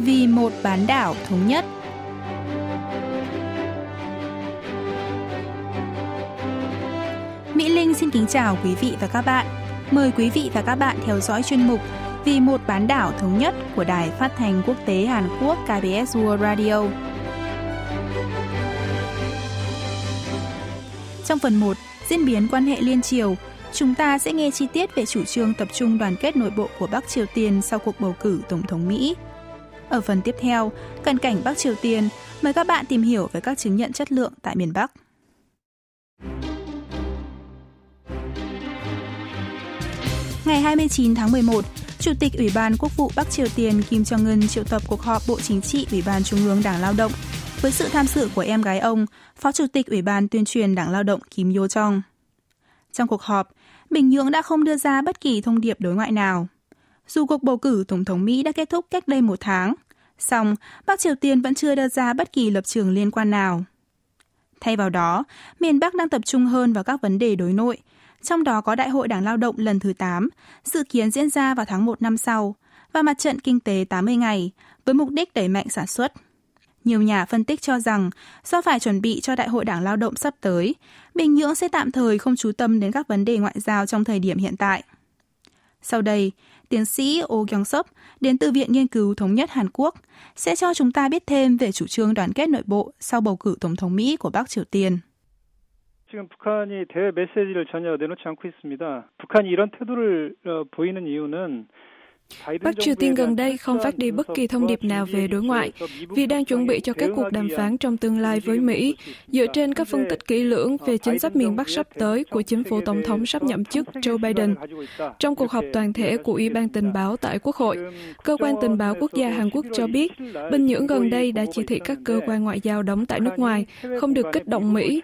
vì một bán đảo thống nhất. Mỹ Linh xin kính chào quý vị và các bạn. Mời quý vị và các bạn theo dõi chuyên mục Vì một bán đảo thống nhất của Đài Phát thanh Quốc tế Hàn Quốc KBS World Radio. Trong phần 1, diễn biến quan hệ liên triều, chúng ta sẽ nghe chi tiết về chủ trương tập trung đoàn kết nội bộ của Bắc Triều Tiên sau cuộc bầu cử Tổng thống Mỹ. Ở phần tiếp theo, cận cảnh Bắc Triều Tiên, mời các bạn tìm hiểu về các chứng nhận chất lượng tại miền Bắc. Ngày 29 tháng 11, Chủ tịch Ủy ban Quốc vụ Bắc Triều Tiên Kim Jong-un triệu tập cuộc họp Bộ Chính trị Ủy ban Trung ương Đảng Lao động với sự tham dự của em gái ông, Phó Chủ tịch Ủy ban Tuyên truyền Đảng Lao động Kim Yo Jong. Trong cuộc họp, Bình Nhưỡng đã không đưa ra bất kỳ thông điệp đối ngoại nào. Dù cuộc bầu cử Tổng thống Mỹ đã kết thúc cách đây một tháng, song Bắc Triều Tiên vẫn chưa đưa ra bất kỳ lập trường liên quan nào. Thay vào đó, miền Bắc đang tập trung hơn vào các vấn đề đối nội, trong đó có Đại hội Đảng Lao động lần thứ 8, dự kiến diễn ra vào tháng 1 năm sau, và mặt trận kinh tế 80 ngày, với mục đích đẩy mạnh sản xuất. Nhiều nhà phân tích cho rằng, do phải chuẩn bị cho Đại hội Đảng Lao động sắp tới, Bình Nhưỡng sẽ tạm thời không chú tâm đến các vấn đề ngoại giao trong thời điểm hiện tại. Sau đây, tiến sĩ Oh Kyung Sop đến từ Viện Nghiên cứu Thống nhất Hàn Quốc sẽ cho chúng ta biết thêm về chủ trương đoàn kết nội bộ sau bầu cử Tổng thống Mỹ của Bắc Triều Tiên. 지금 북한이 대외 메시지를 전혀 내놓지 않고 있습니다. 북한이 이런 태도를 보이는 이유는 Bắc Triều Tiên gần đây không phát đi bất kỳ thông điệp nào về đối ngoại vì đang chuẩn bị cho các cuộc đàm phán trong tương lai với Mỹ dựa trên các phân tích kỹ lưỡng về chính sách miền Bắc sắp tới của chính phủ Tổng thống sắp nhậm chức Joe Biden. Trong cuộc họp toàn thể của Ủy ban tình báo tại Quốc hội, Cơ quan tình báo quốc gia Hàn Quốc cho biết Bình Nhưỡng gần đây đã chỉ thị các cơ quan ngoại giao đóng tại nước ngoài không được kích động Mỹ.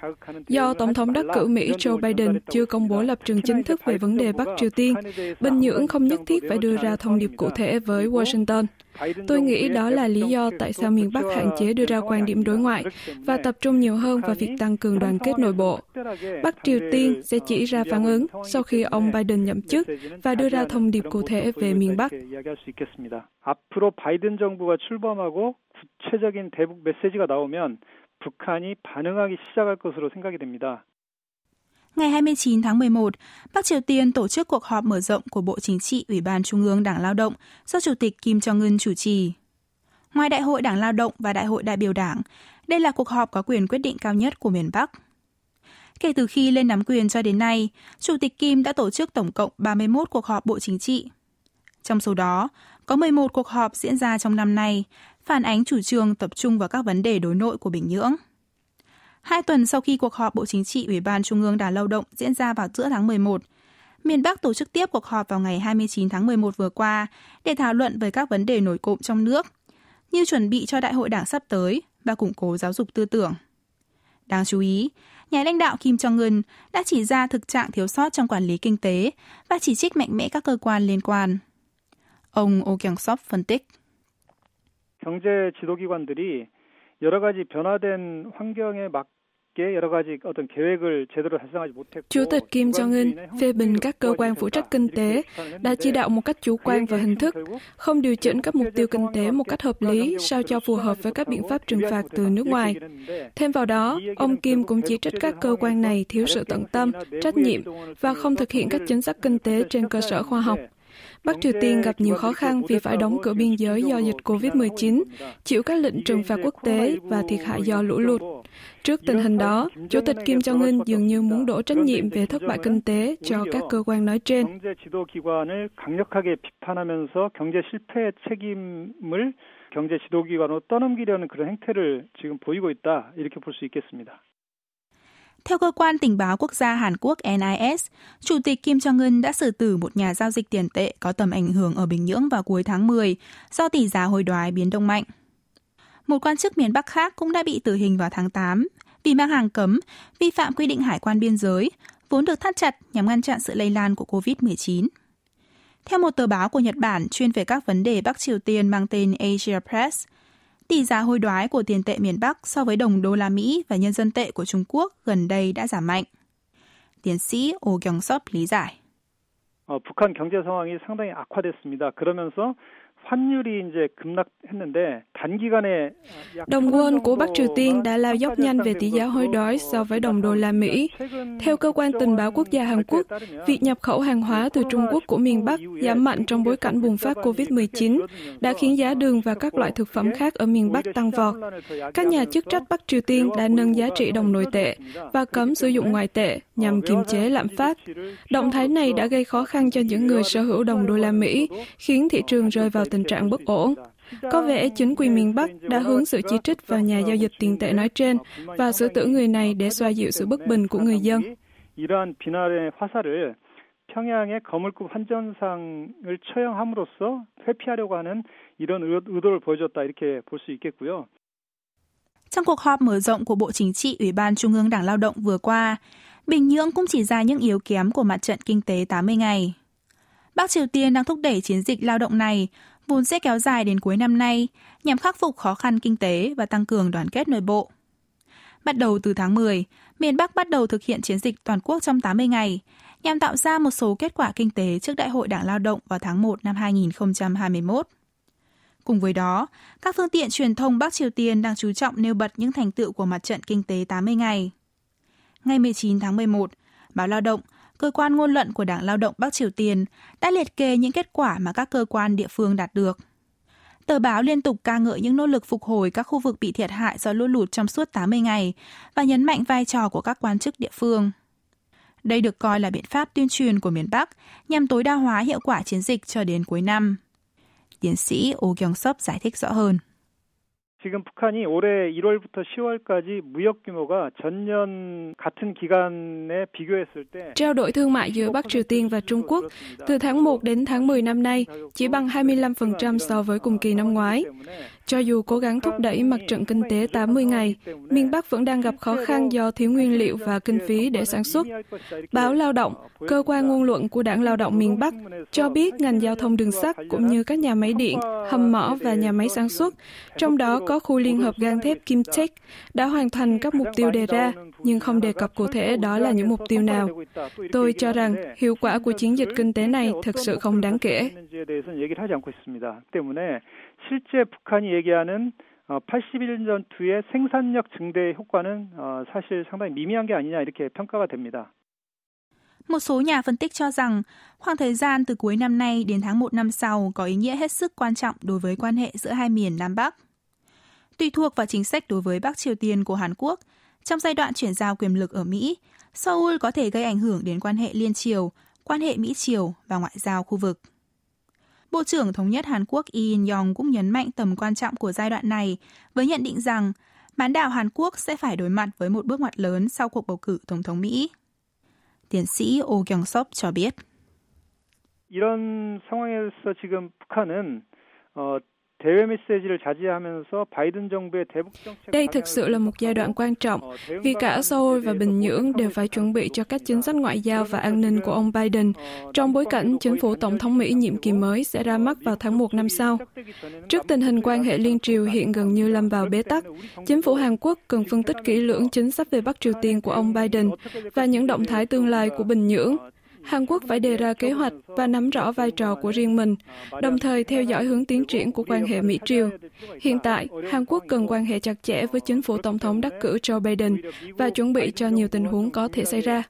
Do Tổng thống đắc cử Mỹ Joe Biden chưa công bố lập trường chính thức về vấn đề Bắc Triều Tiên, Bình Nhưỡng không nhất thiết phải đưa ra thông thông điệp cụ thể với Washington. Tôi nghĩ đó là lý do tại sao miền Bắc hạn chế đưa ra quan điểm đối ngoại và tập trung nhiều hơn vào việc tăng cường đoàn kết nội bộ. Bắc Triều Tiên sẽ chỉ ra phản ứng sau khi ông Biden nhậm chức và đưa ra thông điệp cụ thể về miền Bắc. 앞으로 바이든 정부가 출범하고 구체적인 대북 메시지가 나오면 북한이 반응하기 시작할 것으로 생각이 됩니다. Ngày 29 tháng 11, Bắc Triều Tiên tổ chức cuộc họp mở rộng của Bộ Chính trị Ủy ban Trung ương Đảng Lao động do Chủ tịch Kim Jong-un chủ trì. Ngoài Đại hội Đảng Lao động và Đại hội đại biểu Đảng, đây là cuộc họp có quyền quyết định cao nhất của miền Bắc. Kể từ khi lên nắm quyền cho đến nay, Chủ tịch Kim đã tổ chức tổng cộng 31 cuộc họp Bộ Chính trị. Trong số đó, có 11 cuộc họp diễn ra trong năm nay, phản ánh chủ trương tập trung vào các vấn đề đối nội của Bình Nhưỡng Hai tuần sau khi cuộc họp Bộ Chính trị Ủy ban Trung ương Đảng Lao động diễn ra vào giữa tháng 11, miền Bắc tổ chức tiếp cuộc họp vào ngày 29 tháng 11 vừa qua để thảo luận về các vấn đề nổi cộm trong nước, như chuẩn bị cho đại hội đảng sắp tới và củng cố giáo dục tư tưởng. Đáng chú ý, nhà lãnh đạo Kim Jong-un đã chỉ ra thực trạng thiếu sót trong quản lý kinh tế và chỉ trích mạnh mẽ các cơ quan liên quan. Ông Oh Kyung-sop phân tích. 경제 지도기관들이 여러 가지 변화된 환경에 맞 Chủ tịch Kim Jong-un phê bình các cơ quan phụ trách kinh tế đã chỉ đạo một cách chủ quan và hình thức, không điều chỉnh các mục tiêu kinh tế một cách hợp lý sao cho phù hợp với các biện pháp trừng phạt từ nước ngoài. Thêm vào đó, ông Kim cũng chỉ trích các cơ quan này thiếu sự tận tâm, trách nhiệm và không thực hiện các chính sách kinh tế trên cơ sở khoa học. Bắc Triều Tiên gặp nhiều khó khăn vì phải đóng cửa biên giới do dịch COVID-19, chịu các lệnh trừng phạt quốc tế và thiệt hại do lũ lụt. Trước tình hình đó, Chủ tịch Kim Jong-un dường như muốn đổ trách nhiệm về thất bại kinh tế cho các cơ quan nói trên. 경제 지도기관으로 떠넘기려는 그런 행태를 지금 보이고 있다 이렇게 볼 수 있겠습니다. Theo cơ quan tình báo quốc gia Hàn Quốc NIS, Chủ tịch Kim Jong-un đã xử tử một nhà giao dịch tiền tệ có tầm ảnh hưởng ở Bình Nhưỡng vào cuối tháng 10 do tỷ giá hối đoái biến động mạnh. Một quan chức miền Bắc khác cũng đã bị tử hình vào tháng 8 vì mang hàng cấm, vi phạm quy định hải quan biên giới, vốn được thắt chặt nhằm ngăn chặn sự lây lan của COVID-19. Theo một tờ báo của Nhật Bản chuyên về các vấn đề Bắc Triều Tiên mang tên Asia Press, tỷ giá hối đoái của tiền tệ miền Bắc so với đồng đô la Mỹ và nhân dân tệ của Trung Quốc gần đây đã giảm mạnh. Tiến sĩ Oh Kyung-sop lý giải. 어, 북한 경제 상황이 상당히 악화됐습니다. 그러면서 Đồng won của Bắc Triều Tiên đã lao dốc nhanh về tỷ giá hối đoái so với đồng đô la Mỹ. Theo cơ quan tình báo quốc gia Hàn Quốc, việc nhập khẩu hàng hóa từ Trung Quốc của miền Bắc giảm mạnh trong bối cảnh bùng phát COVID-19 đã khiến giá đường và các loại thực phẩm khác ở miền Bắc tăng vọt. Các nhà chức trách Bắc Triều Tiên đã nâng giá trị đồng nội tệ và cấm sử dụng ngoại tệ nhằm kiềm chế lạm phát. Động thái này đã gây khó khăn cho những người sở hữu đồng đô la Mỹ, khiến thị trường rơi vào tình trạng bất ổn. Có vẻ chính quyền miền Bắc đã hướng sự chỉ trích vào nhà giao dịch tiền tệ nói trên và xử tử người này để xoa dịu sự bất bình của người dân. 이러한 비난의 화살을 평양의 거물급 환전상을 처형함으로써 회피하려고 하는 이런 의도를 보여줬다 이렇게 볼 수 있겠고요. Trong cuộc họp mở rộng của Bộ Chính trị Ủy ban Trung ương Đảng Lao động vừa qua, Bình Nhưỡng cũng chỉ ra những yếu kém của mặt trận kinh tế 80 ngày. Bắc Triều Tiên đang thúc đẩy chiến dịch lao động này, vốn sẽ kéo dài đến cuối năm nay, nhằm khắc phục khó khăn kinh tế và tăng cường đoàn kết nội bộ. Bắt đầu từ tháng 10, miền Bắc bắt đầu thực hiện chiến dịch toàn quốc trong 80 ngày, nhằm tạo ra một số kết quả kinh tế trước Đại hội Đảng Lao động vào tháng 1 năm 2021. Cùng với đó, các phương tiện truyền thông Bắc Triều Tiên đang chú trọng nêu bật những thành tựu của mặt trận kinh tế 80 ngày. Ngày 19 tháng 11, báo Lao động, cơ quan ngôn luận của Đảng Lao động Bắc Triều Tiên đã liệt kê những kết quả mà các cơ quan địa phương đạt được. Tờ báo liên tục ca ngợi những nỗ lực phục hồi các khu vực bị thiệt hại do lũ lụt trong suốt 80 ngày và nhấn mạnh vai trò của các quan chức địa phương. Đây được coi là biện pháp tuyên truyền của miền Bắc nhằm tối đa hóa hiệu quả chiến dịch cho đến cuối năm. Tiến sĩ Oh Kyung Sop giải thích rõ hơn. 지금 북한이 올해 1월부터 10월까지 무역 규모가 전년 같은 기간에 비교했을 때 Trao đổi thương mại giữa Bắc Triều Tiên và Trung Quốc từ tháng 1 đến tháng 10 năm nay chỉ bằng 25% so với cùng kỳ năm ngoái. Cho dù cố gắng thúc đẩy mặt trận kinh tế 80 ngày, miền Bắc vẫn đang gặp khó khăn do thiếu nguyên liệu và kinh phí để sản xuất. Báo Lao động, cơ quan ngôn luận của Đảng Lao động miền Bắc, cho biết ngành giao thông đường sắt cũng như các nhà máy điện, hầm mỏ và nhà máy sản xuất, trong đó có khu liên hợp gang thép Kim Tech, đã hoàn thành các mục tiêu đề ra, nhưng không đề cập cụ thể đó là những mục tiêu nào. Tôi cho rằng hiệu quả của chiến dịch kinh tế này thực sự không đáng kể. 실제 북한이 얘기하는 81년 전투의 생산력 증대 효과는 사실 상당히 미미한 게 아니냐 이렇게 평가가 됩니다. Một số nhà phân tích cho rằng khoảng thời gian từ cuối năm nay đến tháng 1 năm sau có ý nghĩa hết sức quan trọng đối với quan hệ giữa hai miền Nam Bắc. Tùy thuộc vào chính sách đối với Bắc Triều Tiên của Hàn Quốc, trong giai đoạn chuyển giao quyền lực ở Mỹ, Seoul có thể gây ảnh hưởng đến quan hệ liên triều, quan hệ Mỹ-Triều và ngoại giao khu vực. Bộ trưởng Thống nhất Hàn Quốc Lee In-yong cũng nhấn mạnh tầm quan trọng của giai đoạn này với nhận định rằng bán đảo Hàn Quốc sẽ phải đối mặt với một bước ngoặt lớn sau cuộc bầu cử Tổng thống Mỹ. Tiến sĩ Oh Kyung-sop cho biết. 이런 상황에서 지금 북한은 어, đây thực sự là một giai đoạn quan trọng vì cả Seoul và Bình Nhưỡng đều phải chuẩn bị cho các chính sách ngoại giao và an ninh của ông Biden trong bối cảnh chính phủ Tổng thống Mỹ nhiệm kỳ mới sẽ ra mắt vào tháng 1 năm sau. Trước tình hình quan hệ liên triều hiện gần như lâm vào bế tắc, chính phủ Hàn Quốc cần phân tích kỹ lưỡng chính sách về Bắc Triều Tiên của ông Biden và những động thái tương lai của Bình Nhưỡng Hàn Quốc phải đề ra kế hoạch và nắm rõ vai trò của riêng mình, đồng thời theo dõi hướng tiến triển của quan hệ Mỹ-Triều. Hiện tại, Hàn Quốc cần quan hệ chặt chẽ với chính phủ Tổng thống đắc cử Joe Biden và chuẩn bị cho nhiều tình huống có thể xảy ra.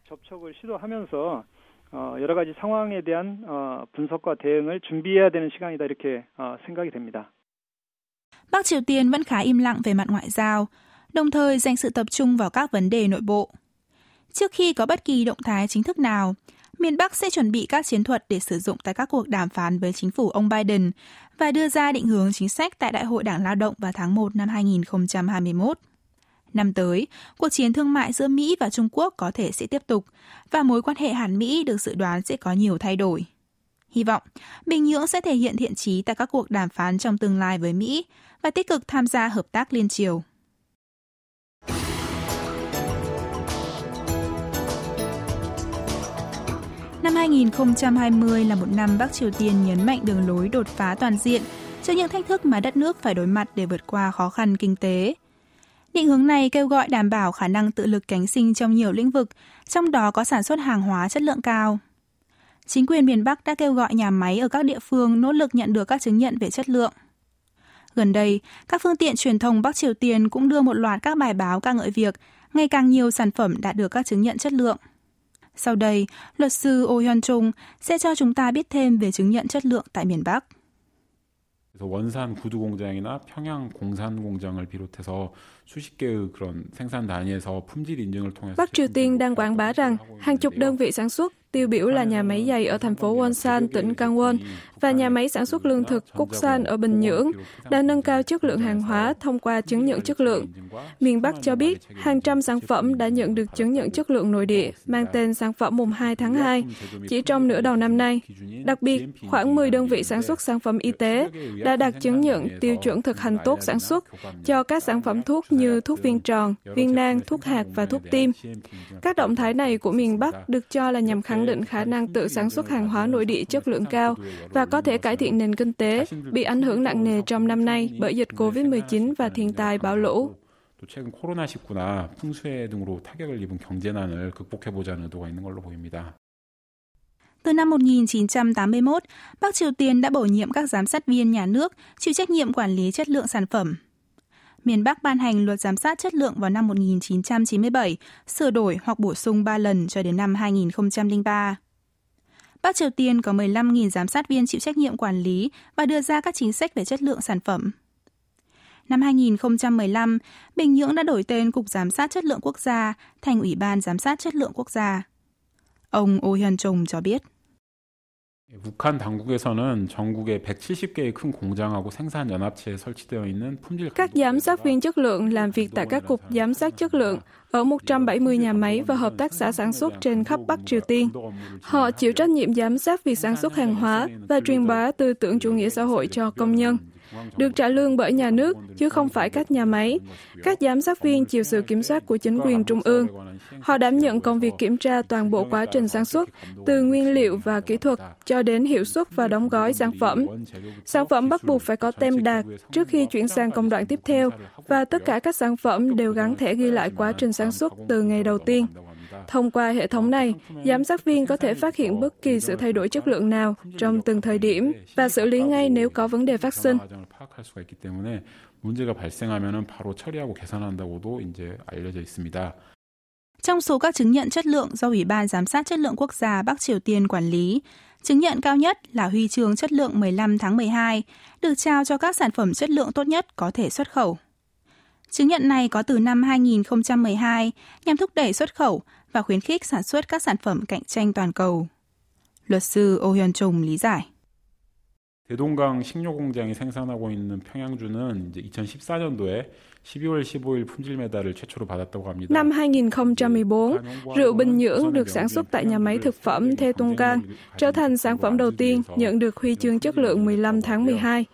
여러 가지 상황에 대한 분석과 대응을 준비해야 되는 시간이다 이렇게 생각이 됩니다. Bắc Triều Tiên vẫn khá im lặng về mặt ngoại giao, đồng thời dành sự tập trung vào các vấn đề nội bộ. Trước khi có bất kỳ động thái chính thức nào, miền Bắc sẽ chuẩn bị các chiến thuật để sử dụng tại các cuộc đàm phán với chính phủ ông Biden và đưa ra định hướng chính sách tại Đại hội Đảng Lao động vào tháng 1 năm 2021. Năm tới, cuộc chiến thương mại giữa Mỹ và Trung Quốc có thể sẽ tiếp tục và mối quan hệ Hàn Mỹ được dự đoán sẽ có nhiều thay đổi. Hy vọng, Bình Nhưỡng sẽ thể hiện thiện trí tại các cuộc đàm phán trong tương lai với Mỹ và tích cực tham gia hợp tác liên triều. Năm 2020 là một năm Bắc Triều Tiên nhấn mạnh đường lối đột phá toàn diện cho những thách thức mà đất nước phải đối mặt để vượt qua khó khăn kinh tế. Định hướng này kêu gọi đảm bảo khả năng tự lực cánh sinh trong nhiều lĩnh vực, trong đó có sản xuất hàng hóa chất lượng cao. Chính quyền miền Bắc đã kêu gọi nhà máy ở các địa phương nỗ lực nhận được các chứng nhận về chất lượng. Gần đây, các phương tiện truyền thông Bắc Triều Tiên cũng đưa một loạt các bài báo ca ngợi việc ngày càng nhiều sản phẩm đạt được các chứng nhận chất lượng. Sau đây, luật sư Oh Hyun Chung sẽ cho chúng ta biết thêm về chứng nhận chất lượng tại miền Bắc. 그래서 원산 구두 공장이나 평양 공산 공장을 비롯해서 Bắc Triều Tiên đang quảng bá rằng hàng chục đơn vị sản xuất tiêu biểu là nhà máy giày ở thành phố Wonsan, tỉnh Gangwon và nhà máy sản xuất lương thực Kuksan ở Bình Nhưỡng đã nâng cao chất lượng hàng hóa thông qua chứng nhận chất lượng. Miền Bắc cho biết hàng trăm sản phẩm đã nhận được chứng nhận chất lượng nội địa mang tên sản phẩm mùng 2 tháng 2 chỉ trong nửa đầu năm nay. Đặc biệt, khoảng 10 đơn vị sản xuất sản phẩm y tế đã đạt chứng nhận tiêu chuẩn thực hành tốt sản xuất cho các sản phẩm thuốc như thuốc viên tròn, viên nang, thuốc hạt và thuốc tim. Các động thái này của miền Bắc được cho là nhằm khẳng định khả năng tự sản xuất hàng hóa nội địa chất lượng cao và có thể cải thiện nền kinh tế bị ảnh hưởng nặng nề trong năm nay bởi dịch COVID-19 và thiên tai bão lũ. 또 최근 코로나19나 풍수해 등으로 타격을 입은 경제난을 극복해보자는 의도가 있는 걸로 보입니다. Từ năm 1981, Bắc Triều Tiên đã bổ nhiệm các giám sát viên nhà nước chịu trách nhiệm quản lý chất lượng sản phẩm. Miền Bắc ban hành luật giám sát chất lượng vào năm 1997, sửa đổi hoặc bổ sung 3 lần cho đến năm 2003. Bắc Triều Tiên có 15.000 giám sát viên chịu trách nhiệm quản lý và đưa ra các chính sách về chất lượng sản phẩm. Năm 2015, Bình Nhưỡng đã đổi tên Cục Giám sát Chất lượng Quốc gia thành Ủy ban Giám sát Chất lượng Quốc gia. Ông Oh Hyun Chung cho biết. 북한 당국에서는 전국에 170개의 큰 공장하고 생산 연합체에 설치되어 있는 품질 Các giám sát viên chất lượng làm việc tại các cục giám sát chất lượng ở 170 nhà máy và hợp tác xã sản xuất trên khắp Bắc Triều Tiên. Họ chịu trách nhiệm giám sát việc sản xuất hàng hóa và truyền bá tư tưởng chủ nghĩa xã hội cho công nhân được trả lương bởi nhà nước chứ không phải các nhà máy. Các giám sát viên chịu sự kiểm soát của chính quyền trung ương. Họ đảm nhận công việc kiểm tra toàn bộ quá trình sản xuất, từ nguyên liệu và kỹ thuật cho đến hiệu suất và đóng gói sản phẩm. Sản phẩm bắt buộc phải có tem đạt trước khi chuyển sang công đoạn tiếp theo và tất cả các sản phẩm đều gắn thẻ ghi lại quá trình sản xuất từ ngày đầu tiên. Thông qua hệ thống này, giám sát viên có thể phát hiện bất kỳ sự thay đổi chất lượng nào trong từng thời điểm và xử lý ngay nếu có vấn đề phát sinh. Trong số các chứng nhận chất lượng do Ủy ban Giám sát Chất lượng Quốc gia Bắc Triều Tiên quản lý, chứng nhận cao nhất là huy chương chất lượng 15 tháng 12, được trao cho các sản phẩm chất lượng tốt nhất có thể xuất khẩu. Chứng nhận này có từ năm 2012 nhằm thúc đẩy xuất khẩu và khuyến khích sản xuất các sản phẩm cạnh tranh toàn cầu. Luật sư Oh Hyun Chung lý giải. 대동강 식료 공장이 생산하고 있는 평양주는 이제 2014년도에 12월 15일 품질 메달을 최초로 받았다고 합니다. Năm 2014, rượu Bình Nhưỡng được sản xuất tại nhà máy thực phẩm Thê Tung Gang trở thành sản phẩm đầu tiên nhận được huy chương chất lượng 15 tháng 12.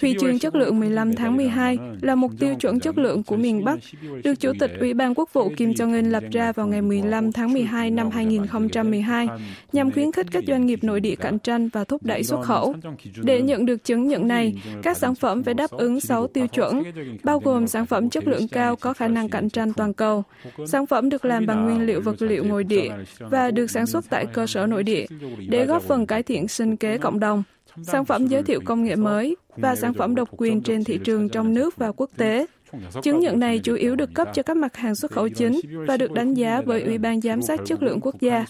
Huy chương chất lượng 15 tháng 12 là một tiêu chuẩn chất lượng của miền Bắc, được Chủ tịch Ủy ban Quốc vụ Kim Jong-un lập ra vào ngày 15 tháng 12 năm 2012 nhằm khuyến khích các doanh nghiệp nội địa cạnh tranh và thúc đẩy xuất khẩu. Để nhận được chứng nhận này, các sản phẩm phải đáp ứng 6 tiêu chuẩn, bao gồm sản phẩm chất lượng cao có khả năng cạnh tranh toàn cầu, sản phẩm được làm bằng nguyên liệu vật liệu nội địa và được sản xuất tại cơ sở nội địa để góp phần cải thiện sinh kế cộng đồng sản phẩm giới thiệu công nghệ mới và sản phẩm độc quyền trên thị trường trong nước và quốc tế. Chứng nhận này chủ yếu được cấp cho các mặt hàng xuất khẩu chính và được đánh giá bởi Ủy ban Giám sát Chất lượng Quốc gia.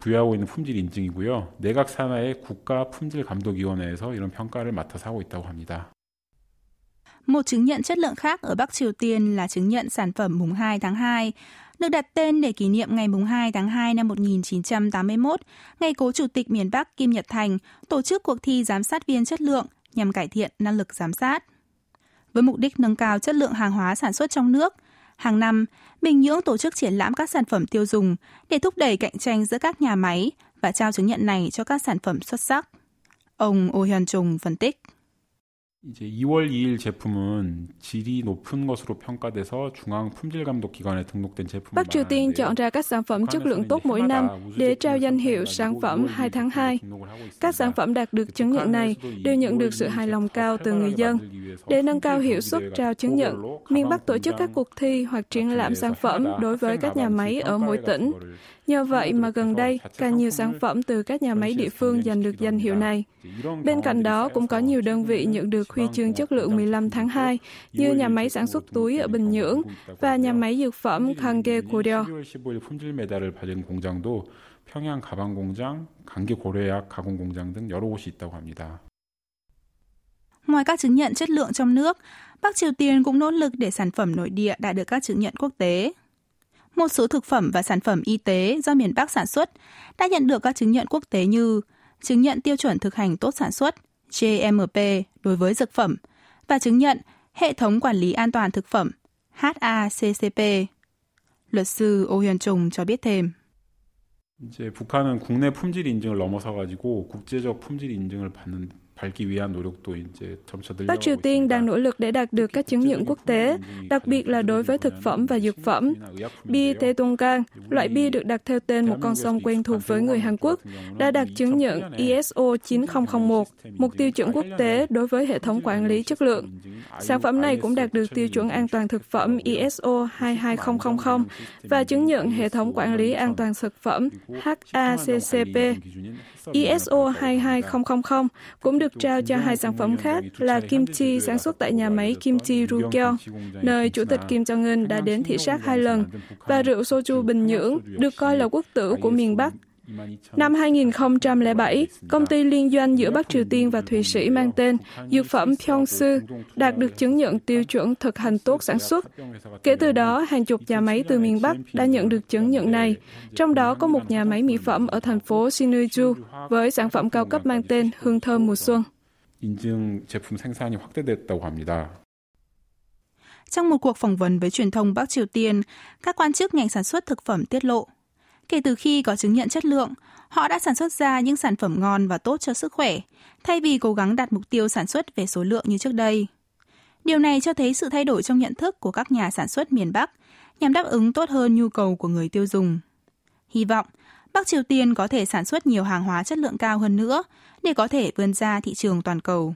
부여하고 있는 품질 인증이고요. 내각 산하의 국가 품질 감독위원회에서 이런 평가를 맡아서 하고 있다고 합니다. Một chứng nhận chất lượng khác ở Bắc Triều Tiên là chứng nhận sản phẩm mùng 2 tháng 2, được đặt tên để kỷ niệm ngày 2 tháng 2 năm 1981, ngày cố Chủ tịch miền Bắc Kim Nhật Thành tổ chức cuộc thi giám sát viên chất lượng nhằm cải thiện năng lực giám sát. Với mục đích nâng cao chất lượng hàng hóa sản xuất trong nước, hàng năm, Bình Nhưỡng tổ chức triển lãm các sản phẩm tiêu dùng để thúc đẩy cạnh tranh giữa các nhà máy và trao chứng nhận này cho các sản phẩm xuất sắc. Ông Oh Hyun Chung phân tích. 이제 2월 2일 제품은 질이 높은 것으로 평가돼서 중앙 품질 감독 기관에 등록된 제품. Bắc Triều Tiên chọn ra các sản phẩm chất lượng tốt mỗi năm để trao danh hiệu sản phẩm 2 tháng 2. Các sản phẩm đạt được chứng nhận này đều nhận được sự hài lòng cao từ người dân. Để nâng cao hiệu suất trao chứng nhận, miền Bắc tổ chức các cuộc thi hoặc triển lãm sản phẩm đối với các nhà máy ở mỗi tỉnh. Nhờ vậy mà gần đây, càng nhiều sản phẩm từ các nhà máy địa phương giành được danh hiệu này. Bên cạnh đó, cũng có nhiều đơn vị nhận được huy chương chất lượng 15 tháng 2, như nhà máy sản xuất túi ở Bình Nhưỡng và nhà máy dược phẩm Kange Koryo. 평양 가방 공장, 강기 고려약 가공 공장 등 여러 곳이 있다고 합니다. Ngoài các chứng nhận chất lượng trong nước, Bắc Triều Tiên cũng nỗ lực để sản phẩm nội địa đạt được các chứng nhận quốc tế. Một số thực phẩm và sản phẩm y tế do miền Bắc sản xuất đã nhận được các chứng nhận quốc tế như chứng nhận tiêu chuẩn thực hành tốt sản xuất GMP đối với dược phẩm và chứng nhận hệ thống quản lý an toàn thực phẩm HACCP. Luật sư Ô Huyền Trùng cho biết thêm. 이제 북한은 국내 품질 인증을 넘어서 가지고 국제적 품질 인증을 받는 Bắc Triều Tiên đang nỗ lực để đạt được các chứng nhận quốc tế, đặc biệt là đối với thực phẩm và dược phẩm. Bia Tetonggang, loại bia được đặt theo tên một con sông quen thuộc với người Hàn Quốc, đã đạt chứng nhận ISO 9001, một tiêu chuẩn quốc tế đối với hệ thống quản lý chất lượng. Sản phẩm này cũng đạt được tiêu chuẩn an toàn thực phẩm ISO 22000 và chứng nhận hệ thống quản lý an toàn thực phẩm HACCP. ISO 22000 cũng được trao cho hai sản phẩm khác là kim chi sản xuất tại nhà máy kim chi Rukyo, nơi Chủ tịch Kim Jong-un đã đến thị sát hai lần, và rượu soju Bình Nhưỡng, được coi là quốc tử của miền Bắc, Năm 2007, công ty liên doanh giữa Bắc Triều Tiên và Thụy Sĩ mang tên Dược phẩm Pyeongsu đạt được chứng nhận tiêu chuẩn thực hành tốt sản xuất. Kể từ đó, hàng chục nhà máy từ miền Bắc đã nhận được chứng nhận này, trong đó có một nhà máy mỹ phẩm ở thành phố Sinuiju với sản phẩm cao cấp mang tên Hương thơm mùa xuân. Trong một cuộc phỏng vấn với truyền thông Bắc Triều Tiên, các quan chức ngành sản xuất thực phẩm tiết lộ Kể từ khi có chứng nhận chất lượng, họ đã sản xuất ra những sản phẩm ngon và tốt cho sức khỏe, thay vì cố gắng đạt mục tiêu sản xuất về số lượng như trước đây. Điều này cho thấy sự thay đổi trong nhận thức của các nhà sản xuất miền Bắc nhằm đáp ứng tốt hơn nhu cầu của người tiêu dùng. Hy vọng Bắc Triều Tiên có thể sản xuất nhiều hàng hóa chất lượng cao hơn nữa để có thể vươn ra thị trường toàn cầu.